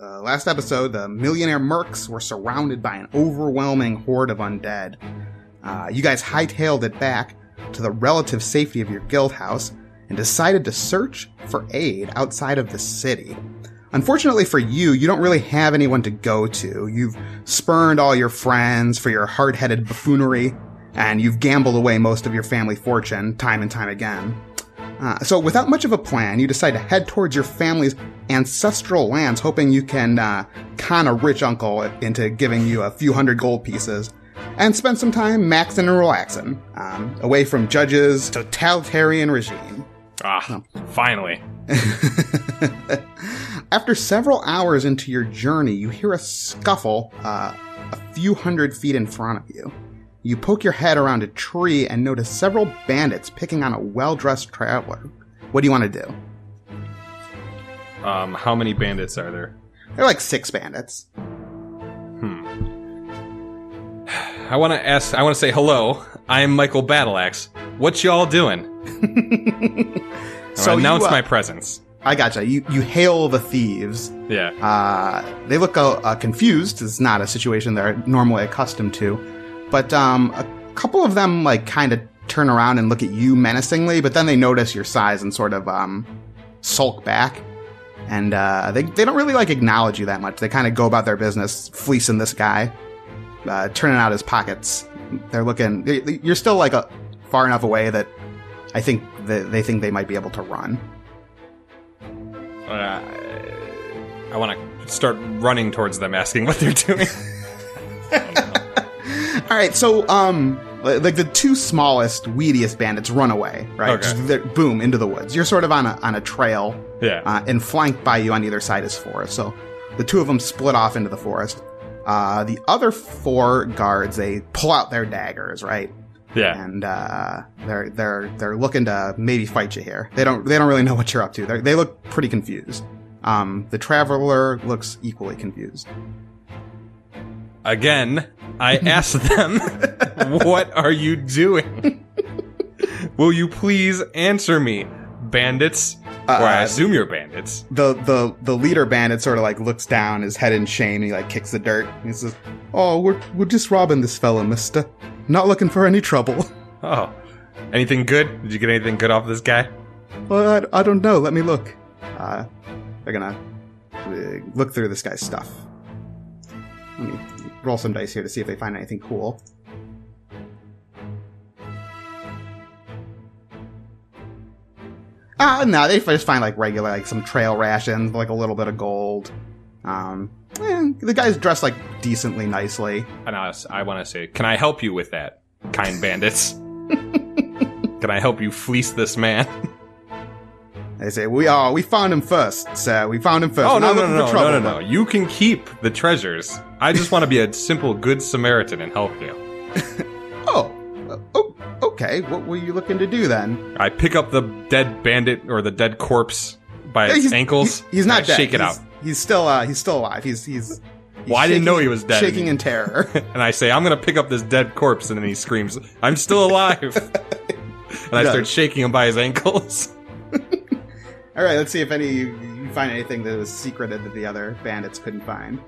Uh, last episode, the millionaire mercs were surrounded by an overwhelming horde of undead. Uh, you guys hightailed it back to the relative safety of your guild house and decided to search for aid outside of the city. Unfortunately for you, you don't really have anyone to go to. You've spurned all your friends for your hard-headed buffoonery, and you've gambled away most of your family fortune time and time again. Uh, so, without much of a plan, you decide to head towards your family's ancestral lands, hoping you can uh, con a rich uncle into giving you a few hundred gold pieces, and spend some time maxing and relaxing, um, away from judges' totalitarian regime. Ah, finally. After several hours into your journey, you hear a scuffle uh, a few hundred feet in front of you. You poke your head around a tree and notice several bandits picking on a well dressed traveler. What do you want to do? Um, how many bandits are there? They're like six bandits. Hmm. I want to ask. I want to say hello. I'm Michael Battleaxe. What y'all doing? So so you, announce uh, my presence. I gotcha. You you hail the thieves. Yeah. Uh, they look uh, uh, confused. It's not a situation they're normally accustomed to. But um, a couple of them like kind of turn around and look at you menacingly, but then they notice your size and sort of um, sulk back. And uh, they they don't really like acknowledge you that much. They kind of go about their business, fleecing this guy, uh, turning out his pockets. They're looking. they- they- You're still like a, far enough away that I think that they think they might be able to run. Uh, I want to start running towards them, asking what they're doing. All right, so um, like the two smallest, weediest bandits run away, right? Okay. Boom into the woods. You're sort of on a on a trail, yeah. uh, and flanked by you on either side is forest. So the two of them split off into the forest. Uh, the other four guards they pull out their daggers, right? yeah. And uh, they're they're they're looking to maybe fight you here. They don't they don't really know what you're up to. They're, they look pretty confused. Um, the traveler looks equally confused. Again, I asked them, "What are you doing? Will you please answer me, bandits?" or I Uh, assume you're bandits. the the the leader bandit sort of like looks down, his head in shame, and he like kicks the dirt. He says, "Oh, we're we're just robbing this fella, Mister. Not looking for any trouble." Oh, anything good? Did you get anything good off this guy? well, I, I don't know. Let me look. Uh, they're gonna uh, look through this guy's stuff. Let me roll some dice here to see if they find anything cool. Uh, no, they just find like regular, like some trail rations, like a little bit of gold. Um, eh, the guy's dressed like decently nicely. And I, I want to say, can I help you with that, kind bandits? can I help you fleece this man? They say, "We are. We found him first, sir. We found him first. oh no no no no trouble, no no! You can keep the treasures. I just want to be a simple good Samaritan and help you. Oh, oh, okay. What were you looking to do then? I pick up the dead bandit or the dead corpse by He's- ankles. He's, he's not dead. Shake it he's, out. He's still. Uh, he's still alive. He's. He's. Well, I didn't shaking- know he was dead. Shaking in terror. and I say, I'm gonna pick up this dead corpse, and then he screams, "I'm still alive!" and I start shaking him by his ankles. All right. Let's see if any you find anything that was secreted that the other bandits couldn't find.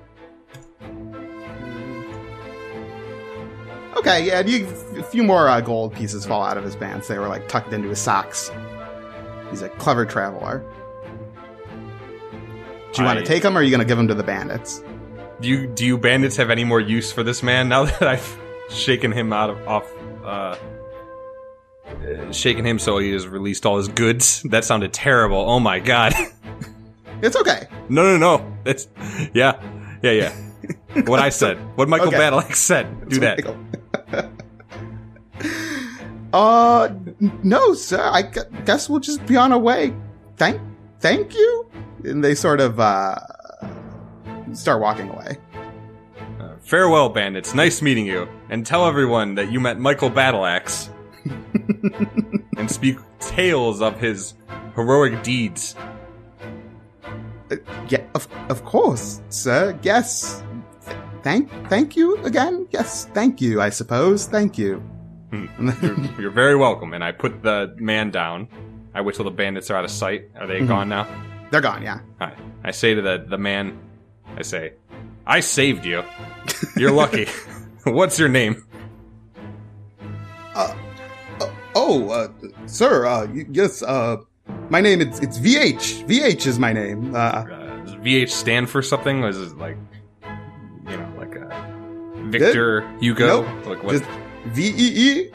Okay, yeah, you, a few more uh, gold pieces fall out of his pants. They were like tucked into his socks. He's a clever traveler. Do you want to take him, or are you going to give him to the bandits? Do you do you bandits have any more use for this man now that I've shaken him out of off? Uh, uh, shaken him so he has released all his goods. That sounded terrible. Oh my god. It's okay. no no no. It's yeah yeah yeah. What I said. What Michael Okay. Battleaxe said. Do that. uh, no, sir. I gu- guess we'll just be on our way. Thank, thank you. And they sort of uh start walking away. Uh, farewell, bandits. Nice meeting you. And tell everyone that you met Michael Battleaxe. And speak tales of his heroic deeds. Uh, yeah, of of course, sir. Yes. Th- Thank, thank you again. Yes, thank you. I suppose. Thank you. You're, you're very welcome. And I put the man down. I wait till the bandits are out of sight. Are they Mhm. gone now? They're gone. Yeah. Hi. I say to the, the man, I say, I saved you. You're lucky. What's your name? Oh, uh, sir, uh, y- yes, uh, my name is, it's VH. VH is my name. Uh, Uh, does VH stand for something? Was it like, you know, like uh, Victor Hugo? nope, Like what? just V-E-E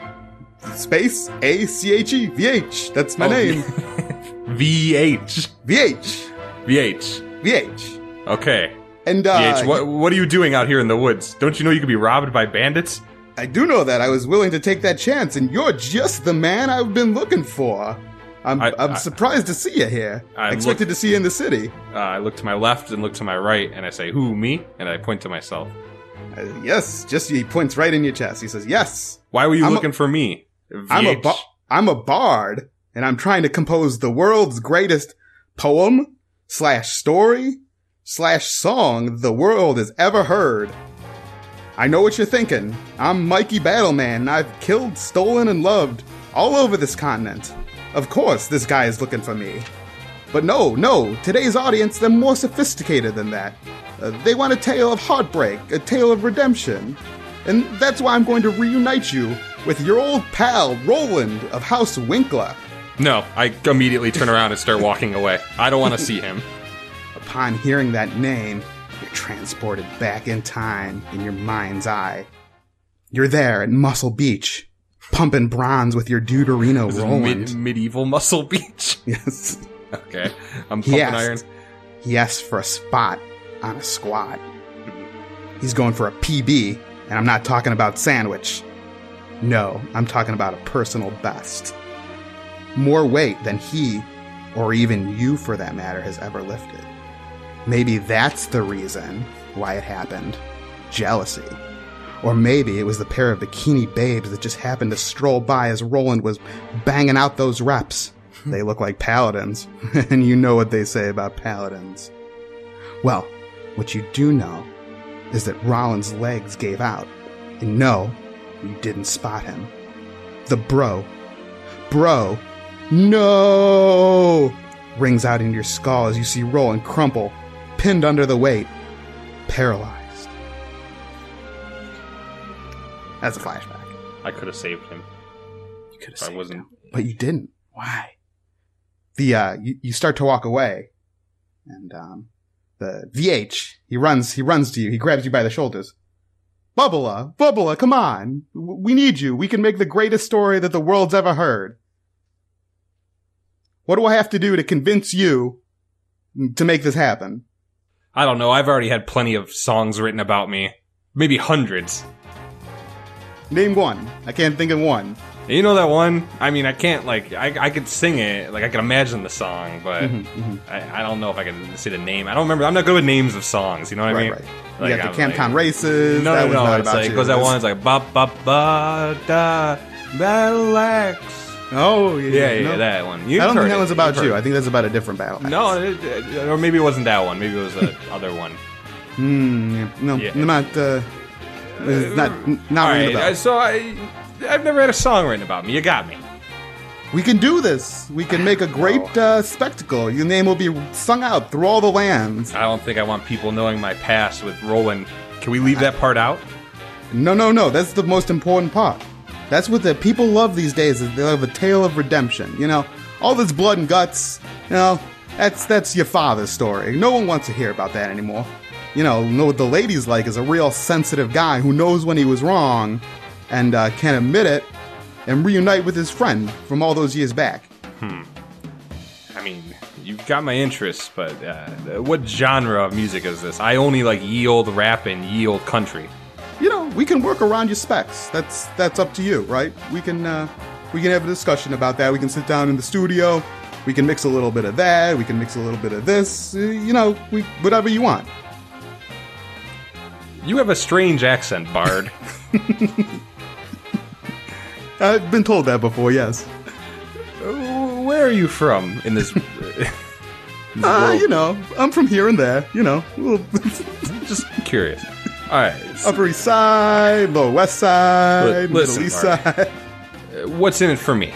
space A-C-H-E. VH. That's my Oh, name. VH. VH. VH. VH. Okay. And, uh, VH. What What are you doing out here in the woods? Don't you know you could be robbed by bandits? I do know that. I was willing to take that chance, and you're just the man I've been looking for. I'm, I- I, am I- surprised to see you here. I I expected look- to see you in the city. Uh, I look to my left and look to my right, and I say, "Who? Me?" And I point to myself. Uh, yes, just he points right in your chest. He says, "Yes, Why were you I'm a- looking for me? I'm a ba- I'm a bard, and I'm trying to compose the world's greatest poem slash story slash song the world has ever heard. I know what you're thinking. I'm Mikey Battleman, and I've killed, stolen, and loved all over this continent. Of course, this guy is looking for me. But no, no, today's audience, they're more sophisticated than that. Uh, they want a tale of heartbreak, a tale of redemption. And that's why I'm going to reunite you with your old pal, Roland of House Winkler. No, I immediately turn around and start walking away. I don't want to see him. Upon hearing that name, you're transported back in time in your mind's eye. You're there at Muscle Beach, pumping bronze with your Deuterino This Roland. mid- medieval muscle beach. yes. Okay, I'm He pumping asked, iron. he asked for a spot on a squad. He's going for a PB, and I'm not talking about sandwich. No, I'm talking about a personal best. More weight than he, or even you for that matter, has ever lifted. Maybe that's the reason why it happened. Jealousy. Or maybe it was the pair of bikini babes that just happened to stroll by as Roland was banging out those reps. Hmm. They look like paladins, and you know what they say about paladins. Well, what you do know is that Roland's legs gave out, and no, you didn't spot him. The bro, bro, no, rings out in your skull as you see Roland crumple, pinned under the weight, paralyzed. That's a flashback. I could have saved him You could if I wasn't. but you didn't. Why? The uh, you, you start to walk away, and um, the VH he runs he runs to you. He grabs you by the shoulders. Bubba, Bubba, come on, we need you. We can make the greatest story that the world's ever heard. What do I have to do to convince you to make this happen? I don't know. I've already had plenty of songs written about me, maybe hundreds. Name one. I can't think of one. You know that one? I mean, I can't like I, I could sing it, like I could imagine the song, but Mm-hmm, I, I don't know if I can say the name. I don't remember. I'm not good with names of songs. You know what I mean? right. Like, you got the Camptown like- races. No, that no, was no. not It's about like goes that one. It's like ba ba ba da battle axe. Oh yeah, Yeah, yeah, no. that one. You've I don't think that one's about you. I think that's about a different battle. it. No, it, it- or maybe it wasn't that one. Maybe it was the other one. Hmm. yeah. No, Yeah. not. Uh, it's not. Not right, a uh, so I, I've never had a song written about me. You got me. We can do this. We can make a great uh, spectacle. Your name will be sung out through all the lands. I don't think I want people knowing my past with Roland. Can we leave that part out? No, no, no. That's the most important part. That's what the people love these days. Is they love a tale of redemption. You know, all this blood and guts. You know, that's that's your father's story. No one wants to hear about that anymore. You know, know what the ladies like is a real sensitive guy who knows when he was wrong, and uh, can admit it, and reunite with his friend from all those years back. Hmm. I mean, you've got my interest, but uh, what genre of music is this? I only like ye old rap and ye old country. We can work around your specs. That's that's up to you, right? We can uh, we can have a discussion about that. We can sit down in the studio. We can mix a little bit of that. We can mix a little bit of this. Uh, you know, we whatever you want. You have a strange accent, Bard. I've been told that before. Yes. Where are you from in this? Uh, you know, I'm from here and there. You know, Just curious. All right, Upper East Side, Lower West Side, listen, Middle East. Side. uh, what's in it for me?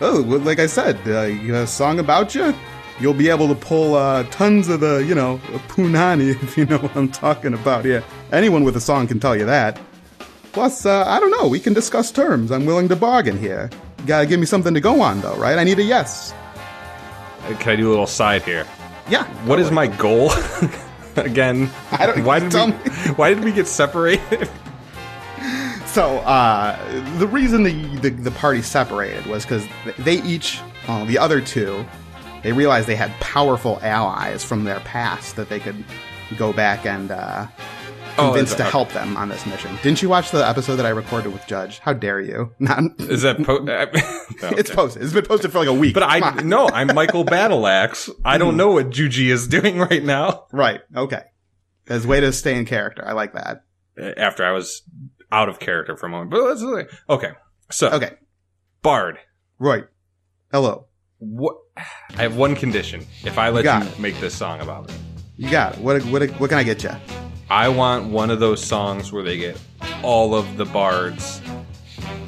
Oh, well, like I said, uh, a song about you. you'll be able to pull uh, tons of the, you know, punani, if you know what I'm talking about Yeah, Anyone with a song can tell you that. Plus, uh, I don't know, we can discuss terms. I'm willing to bargain here. You gotta give me something to go on, though, right? I need a yes. Uh, Can I do a little side here? Yeah. What is my goal? Again, I don't- why did we, me. why did we get separated? So, uh, the reason the, the, the party separated was because they each, well, the other two, they realized they had powerful allies from their past that they could go back and uh, Oh, to that- help them on this mission. Didn't you watch the episode that I recorded with Judge? How dare you? Not, Is that po- uh, no, it's posted. It's been posted for like a week. But I no, I'm Michael Battleaxe. I don't know what Juji is doing right now. right. Okay. As way to stay in character. I like that. Uh, after I was out of character for a moment, but let's okay. So Okay. Bard, Right. Hello. what? I have one condition. If I let got you make this song about me, You got it. What, what, what can I get you? I want one of those songs where they get all of the bards,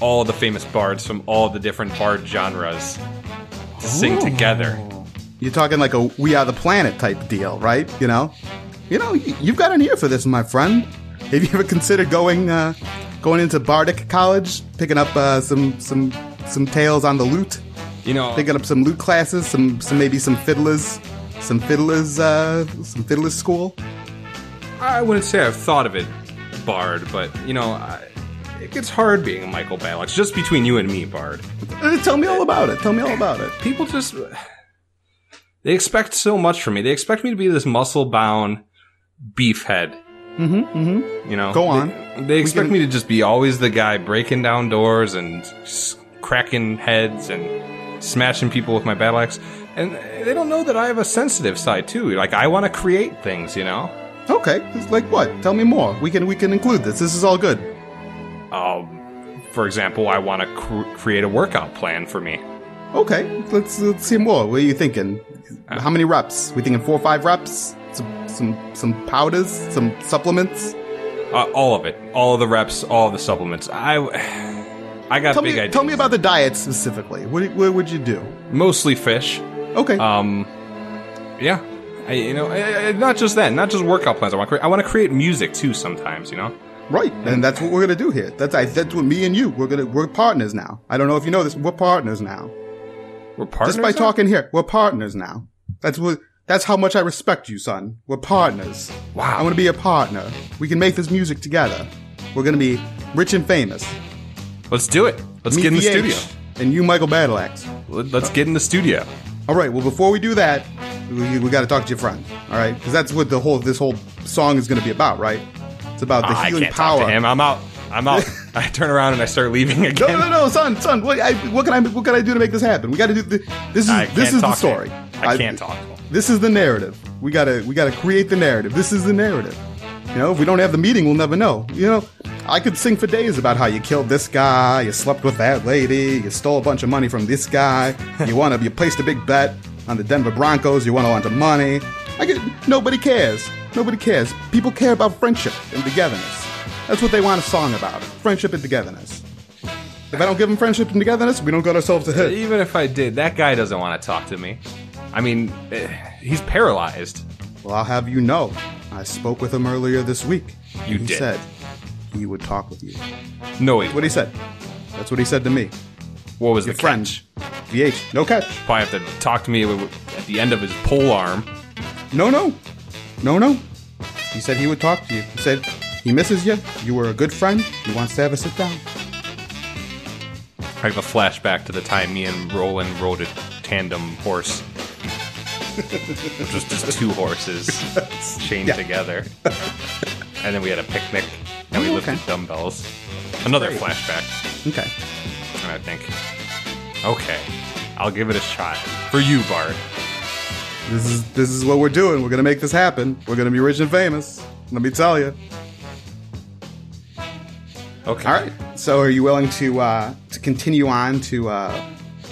all the famous bards from all the different bard genres to sing together. You're talking like a We Are the Planet type deal, right? You know, you know, you've got an ear for this, my friend. Have you ever considered going uh, going into Bardic College, picking up uh, some some some tales on the lute, You know, picking up some lute classes, some some maybe some fiddlers, some fiddlers, uh, some fiddlers school? I wouldn't say I've thought of it, Bard, but you know, I, it gets hard being a Michael Battleaxe. Just between you and me, Bard. Uh, tell me all about it. Tell me all about it. People just they expect so much from me. They expect me to be this muscle-bound beefhead. Mm-hmm. Mm-hmm. You know, Go on. They, they expect can- me to just be always the guy breaking down doors and cracking heads and smashing people with my battle axe. And they don't know that I have a sensitive side too. Like I want to create things. You know. Okay. It's Like what? Tell me more. We can we can include this. This is all good. Um, for example, I want to cr- create a workout plan for me. Okay, let's let's see more. What are you thinking? How many reps? We thinking four or five reps? Some some some powders, some supplements. Uh, all of it, all of the reps, all of the supplements. I, I got Tell big me ideas. tell me about the diet specifically. What what would you do? mostly fish. Okay, Um, yeah, I, you know, I, I- not just that, not just workout plans. I want to create. I want to create music too. Sometimes, you know. right, and that's what we're gonna do here. That's I, that's what me and you. We're gonna we're partners now. I don't know if you know this. We're partners now. We're partners. Just by now? talking here, we're partners now. That's what. That's how much I respect you, son. We're partners. Wow. I want to be a partner. We can make this music together. We're gonna be rich and famous. Let's do it. Let's Me, get in the VH, studio. And you, Michael Battleaxe. Let- Let's get in the studio. All right. Well, before we do that, we, we got to talk to your friend. All right, because that's what the whole this whole song is going to be about, right? It's about the Ah, I healing can't power. talk to him. I'm out. I'm out. I turn around and I start leaving again. no, no, no, son, son. What, I, what can I what can I do to make this happen? We got to do this. Is this is the story. him. I can't talk. This is the narrative. We gotta we gotta create the narrative. This is the narrative. You know, if we don't have the meeting, we'll never know. You know, I could sing for days about how you killed this guy, you slept with that lady, you stole a bunch of money from this guy, you want to, you placed a big bet on the Denver Broncos, you want a bunch of money. I get, nobody cares. Nobody cares. People care about friendship and togetherness. That's what they want a song about. Friendship and togetherness. If I don't give them friendship and togetherness, we don't got ourselves a hit. Even if I did, that guy doesn't want to talk to me. I mean, eh, he's paralyzed. Well, I'll have you know, I spoke with him earlier this week. You he did. said he would talk with you. No, wait. What he said. That's what he said to me. What was Your the catch? VH, no catch. Probably have to talk to me at the end of his pole arm. No, no. No, no. He said he would talk to you. He said he misses you. You were a good friend. He wants to have a sit down. I have a flashback to the time me and Roland rode a tandem horse. Which was just two horses chained Yeah. together. And then we had a picnic and we Oh, lifted okay. dumbbells. Another Great. flashback. Okay. And I think, okay, I'll give it a shot. For you, Bard. This is this is what we're doing. We're gonna make this happen. We're gonna be rich and famous. Let me tell you. Okay. All right. So, are you willing to uh, to continue on to uh,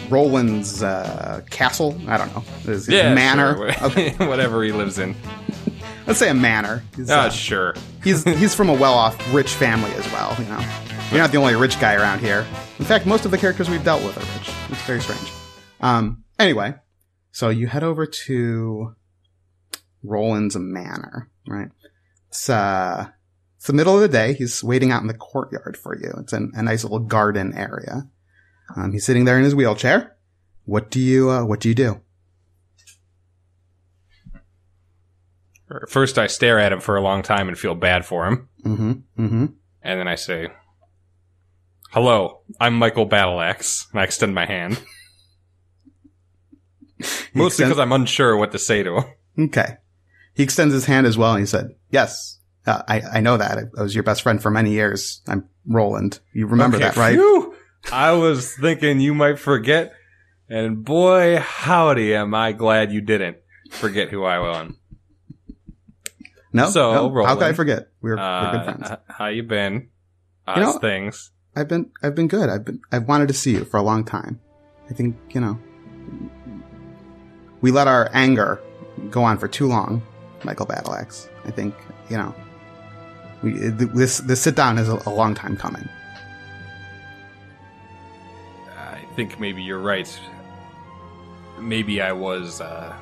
Roland's uh, castle? I don't know. His, his Yeah, manor. sure. Okay. Whatever he lives in. Let's say a manor. He's, Ah, uh, sure. he's he's from a well-off, rich family as well. You know, you're not the only rich guy around here. In fact, most of the characters we've dealt with are rich. It's very strange. Um. Anyway, So you head over to Roland's Manor, right? It's uh, it's the middle of the day. He's waiting out in the courtyard for you. It's an, a nice little garden area. Um, he's sitting there in his wheelchair. What do you uh, What do you do? First, I stare at him for a long time and feel bad for him. Mm-hmm. Mm-hmm. And then I say, Hello, I'm Michael Battleaxe. And I extend my hand. Mostly because I'm unsure what to say to him. Okay. He extends his hand as well, and he said, "Yes, uh, I I know that. I was your best friend for many years. I'm Roland. You remember Okay, that, right? phew. I was thinking you might forget. And boy, howdy, am I glad you didn't forget who I am. No. So, no. how could I forget? We're, we're good Uh, friends. how you been? How's You know- things? I've been I've been good. I've been I've wanted to see you for a long time. I think you know. We let our anger go on for too long, Michael Battleaxe. I think you know. We this this sit down is a, a long time coming. I think maybe you're right. Maybe I was uh,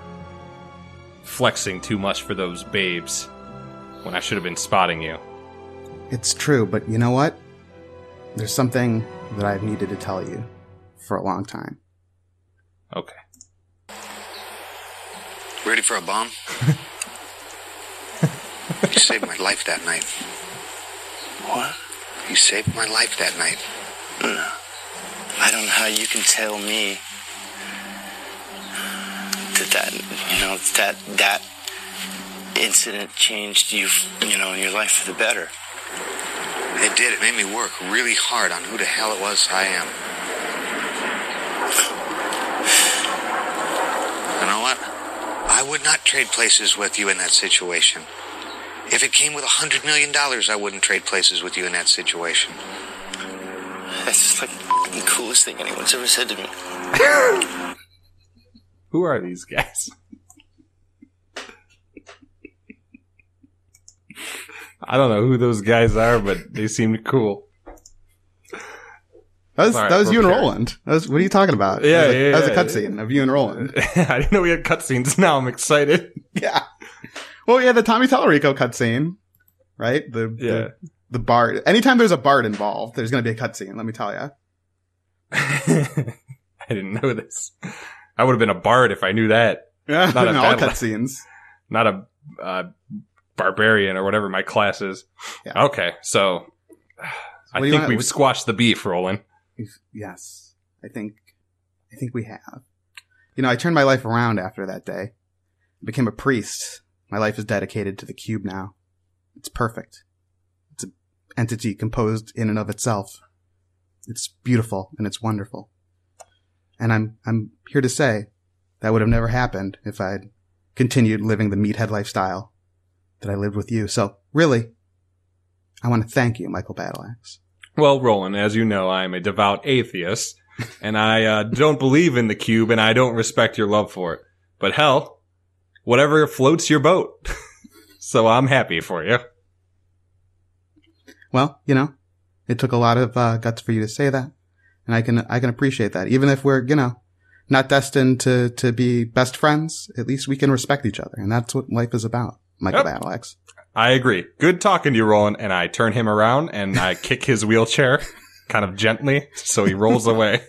flexing too much for those babes when I should have been spotting you. It's true, but you know what? There's something that I've needed to tell you for a long time. Okay. Ready for a bomb? you saved my life that night. What? You saved my life that night. I don't know how you can tell me that that you know that that incident changed you you know your life for the better. It did. It made me work really hard on who the hell it was I am. You know what? I would not trade places with you in that situation. If it came with a hundred million dollars, I wouldn't trade places with you in that situation. That's like the coolest thing anyone's ever said to me. Who are these guys? I don't know who those guys are, but they seemed cool. That was that was you and. Roland. That was, what are you talking about? Yeah, that was a, yeah, that was a yeah. cutscene of you and Roland. I didn't know we had cutscenes. Now I'm excited. yeah. Well, yeah, the Tommy Tallarico cutscene, right? The, Yeah. the the bard. Anytime there's a bard involved, there's going to be a cutscene. Let me tell you. I didn't know this. I would have been a bard if I knew that. Yeah, Not a in all cutscenes. not a uh, barbarian or whatever my class is. Yeah. Okay, so I think want- we've squashed the beef, Roland. Yes, I think, I think we have. You know, I turned my life around after that day. I became a priest. My life is dedicated to the cube now. It's perfect. It's an entity composed in and of itself. It's beautiful and it's wonderful. And I'm, I'm here to say that would have never happened if I'd continued living the meathead lifestyle that I lived with you. So really, I want to thank you, Michael Battleaxe. Well, Roland, as you know, I'm a devout atheist, and I uh, don't believe in the cube, and I don't respect your love for it. But hell, whatever floats your boat. so I'm happy for you. Well, you know, it took a lot of uh, guts for you to say that, and I can I can appreciate that. Even if we're you know not destined to to be best friends, at least we can respect each other, and that's what life is about. Michael Yep. Battleaxe. I agree. Good talking to you, Roland. And I turn him around and I kick his wheelchair kind of gently so he rolls away.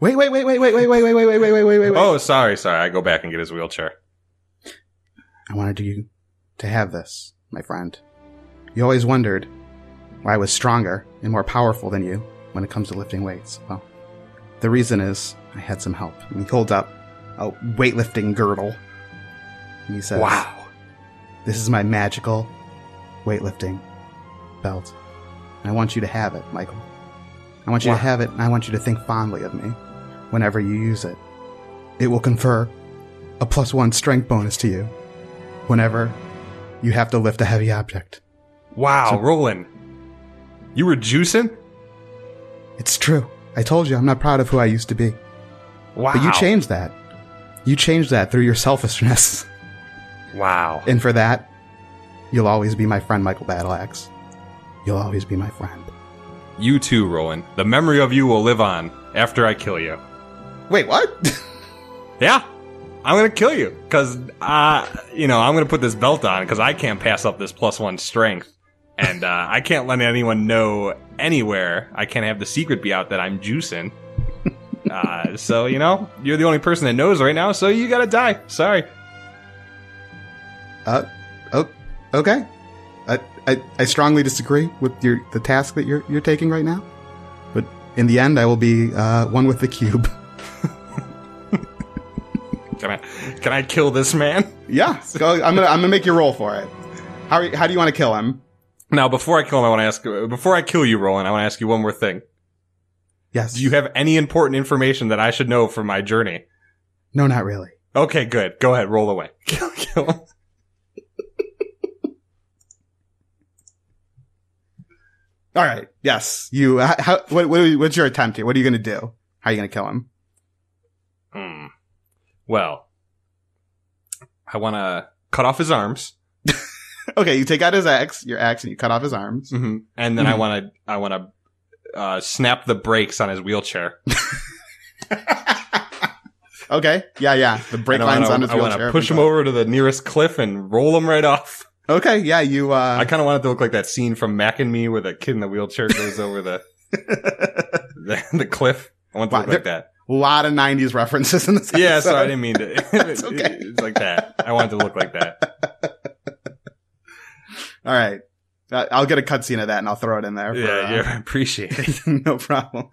Wait, wait, wait, wait, wait, wait, wait, wait, wait, wait, wait, wait, wait, wait. Oh, sorry, sorry. I go back and get his wheelchair. I wanted you to have this, my friend. You always wondered why I was stronger and more powerful than you when it comes to lifting weights. Well, the reason is I had some help. And he holds up a weightlifting girdle. And he says, This is my magical weightlifting belt. And I want you to have it, Michael. I want you Wow. to have it, and I want you to think fondly of me whenever you use it. It will confer a plus one strength bonus to you whenever you have to lift a heavy object. Wow, So- Roland. You were juicing? It's true. I told you I'm not proud of who I used to be. Wow. But you changed that. You changed that through your selfishness. Wow. And for that, you'll always be my friend, Michael Battleaxe. You'll always be my friend. You too, Roland. The memory of you will live on after I kill you. Wait, what? Yeah? I'm gonna kill you because, uh, you know, I'm gonna put this belt on because I can't pass up this plus one strength, and uh, I can't let anyone know anywhere. I can't have the secret be out that I'm juicing. Uh, so you know, you're the only person that knows right now, so you gotta die. Sorry. Uh, oh, okay. I, I, I strongly disagree with your the task that you're you're taking right now, but in the end, I will be uh, one with the cube. Can I, can I kill this man? yeah, go, I'm gonna I'm gonna make you roll for it. How you- how do you want to kill him? Now, before I kill him, I want to ask. Before I kill you, Roland, I want to ask you one more thing. Yes. Do you have any important information that I should know for my journey? No, not really. Okay, good. Go ahead, roll away. Kill, kill him. All right. Yes. You. How, what, what, what's your attempt here? What are you gonna do? How are you gonna kill him? Hmm. Well, I want to cut off his arms, Okay, you take out his axe, your axe, and you cut off his arms. and then I Mhm. want to I want to uh, snap the brakes on his wheelchair. okay. Yeah, yeah. The brake lines wanna- on his I want wheelchair. to push him over to the nearest cliff and roll him right off. Okay. Yeah. You. I Uh. kind of want it to look like that scene from Mac and Me where the kid in the wheelchair goes over the the, the cliff. I want it to Wow, look like that. a lot of '90s references in this. Yeah, episode. sorry, I didn't mean to. It's okay. It's like that. I want it to look like that. All right. I'll get a cutscene of that and I'll throw it in there. For, Yeah, uh, yeah, appreciate it. no problem.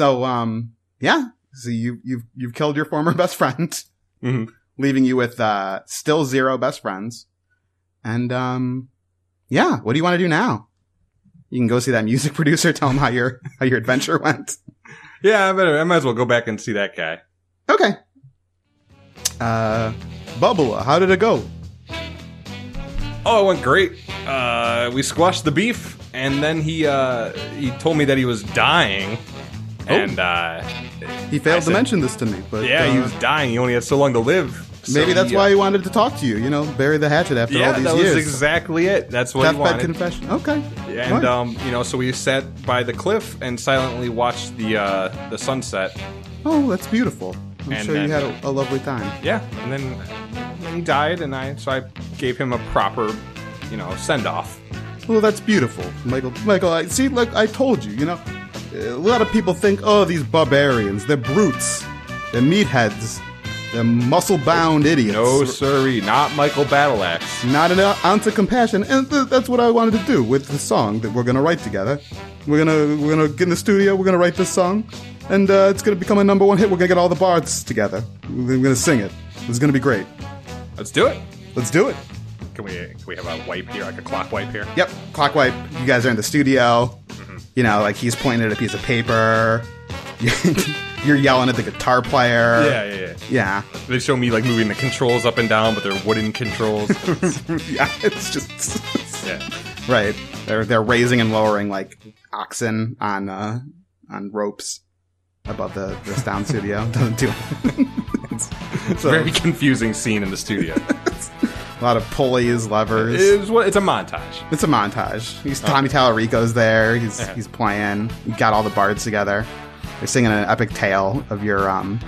So, um, yeah. So you you've you've killed your former best friend, Mhm. leaving you with uh still zero best friends. And um, yeah. What do you want to do now? You can go see that music producer. Tell him how your how your adventure went. Yeah, I better. I might as well go back and see that guy. Okay. Uh, Bubba, how did it go? Oh, it went great. Uh, we squashed the beef, and then he uh, he told me that he was dying, and uh, He failed I to said- mention this to me, but yeah, he uh, was dying. He only had so long to live. So maybe that's he, why uh, he wanted to talk to you. You know, bury the hatchet after all Yeah, these that was exactly it. That's what he Deathbed wanted. confession. Okay. and Right. um, you know, so we sat by the cliff and silently watched the uh, the sunset. Oh, that's beautiful. I'm And sure you had a, a lovely time. Yeah, and then, then he died, and I so I gave him a proper, you know, send off. Well, that's beautiful, Michael. Michael, I see. Like I told you, you know, a lot of people think, oh, these barbarians, they're brutes, they're meatheads, they're muscle-bound idiots. No, sirree, not Michael Battleaxe. not an ounce of compassion, and th- that's what I wanted to do with the song that we're gonna write together. We're gonna we're gonna get in the studio. We're gonna write this song, and uh, it's gonna become a number one hit. We're gonna get all the bards together. We're gonna sing it. It's gonna be great. Let's do it. Let's do it. Can we can we have a wipe here, like a clock wipe here? Yep, clock wipe. You guys are in the studio. You know, like he's pointing at a piece of paper. You're yelling at the guitar player. Yeah, yeah, yeah. Yeah. They show me like moving the controls up and down, but they're wooden controls. yeah. It's just yeah. right. They're they're raising and lowering like oxen on uh on ropes above the the sound studio. Doesn't do it. It's a very confusing scene in the studio. A lot of pulleys, levers. it's what it's a montage. It's a montage. He's Tommy Tallarico's there. He's he's playing. You got all the bards together. They're singing an epic tale of your um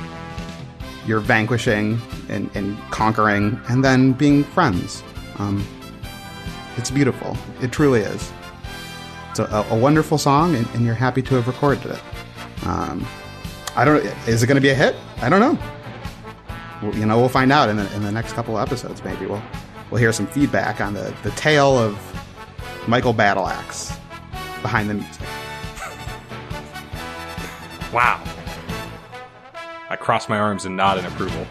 your vanquishing and, and conquering and then being friends. Um it's beautiful. It truly is. It's a, a wonderful song and, and you're happy to have recorded it. Um I don't is it gonna be a hit? I don't know. Well, you know, we'll find out in the, in the next couple of episodes. Maybe we'll we'll hear some feedback on the the tale of Michael Battleaxe behind the music. Wow. I cross my arms and nod in approval.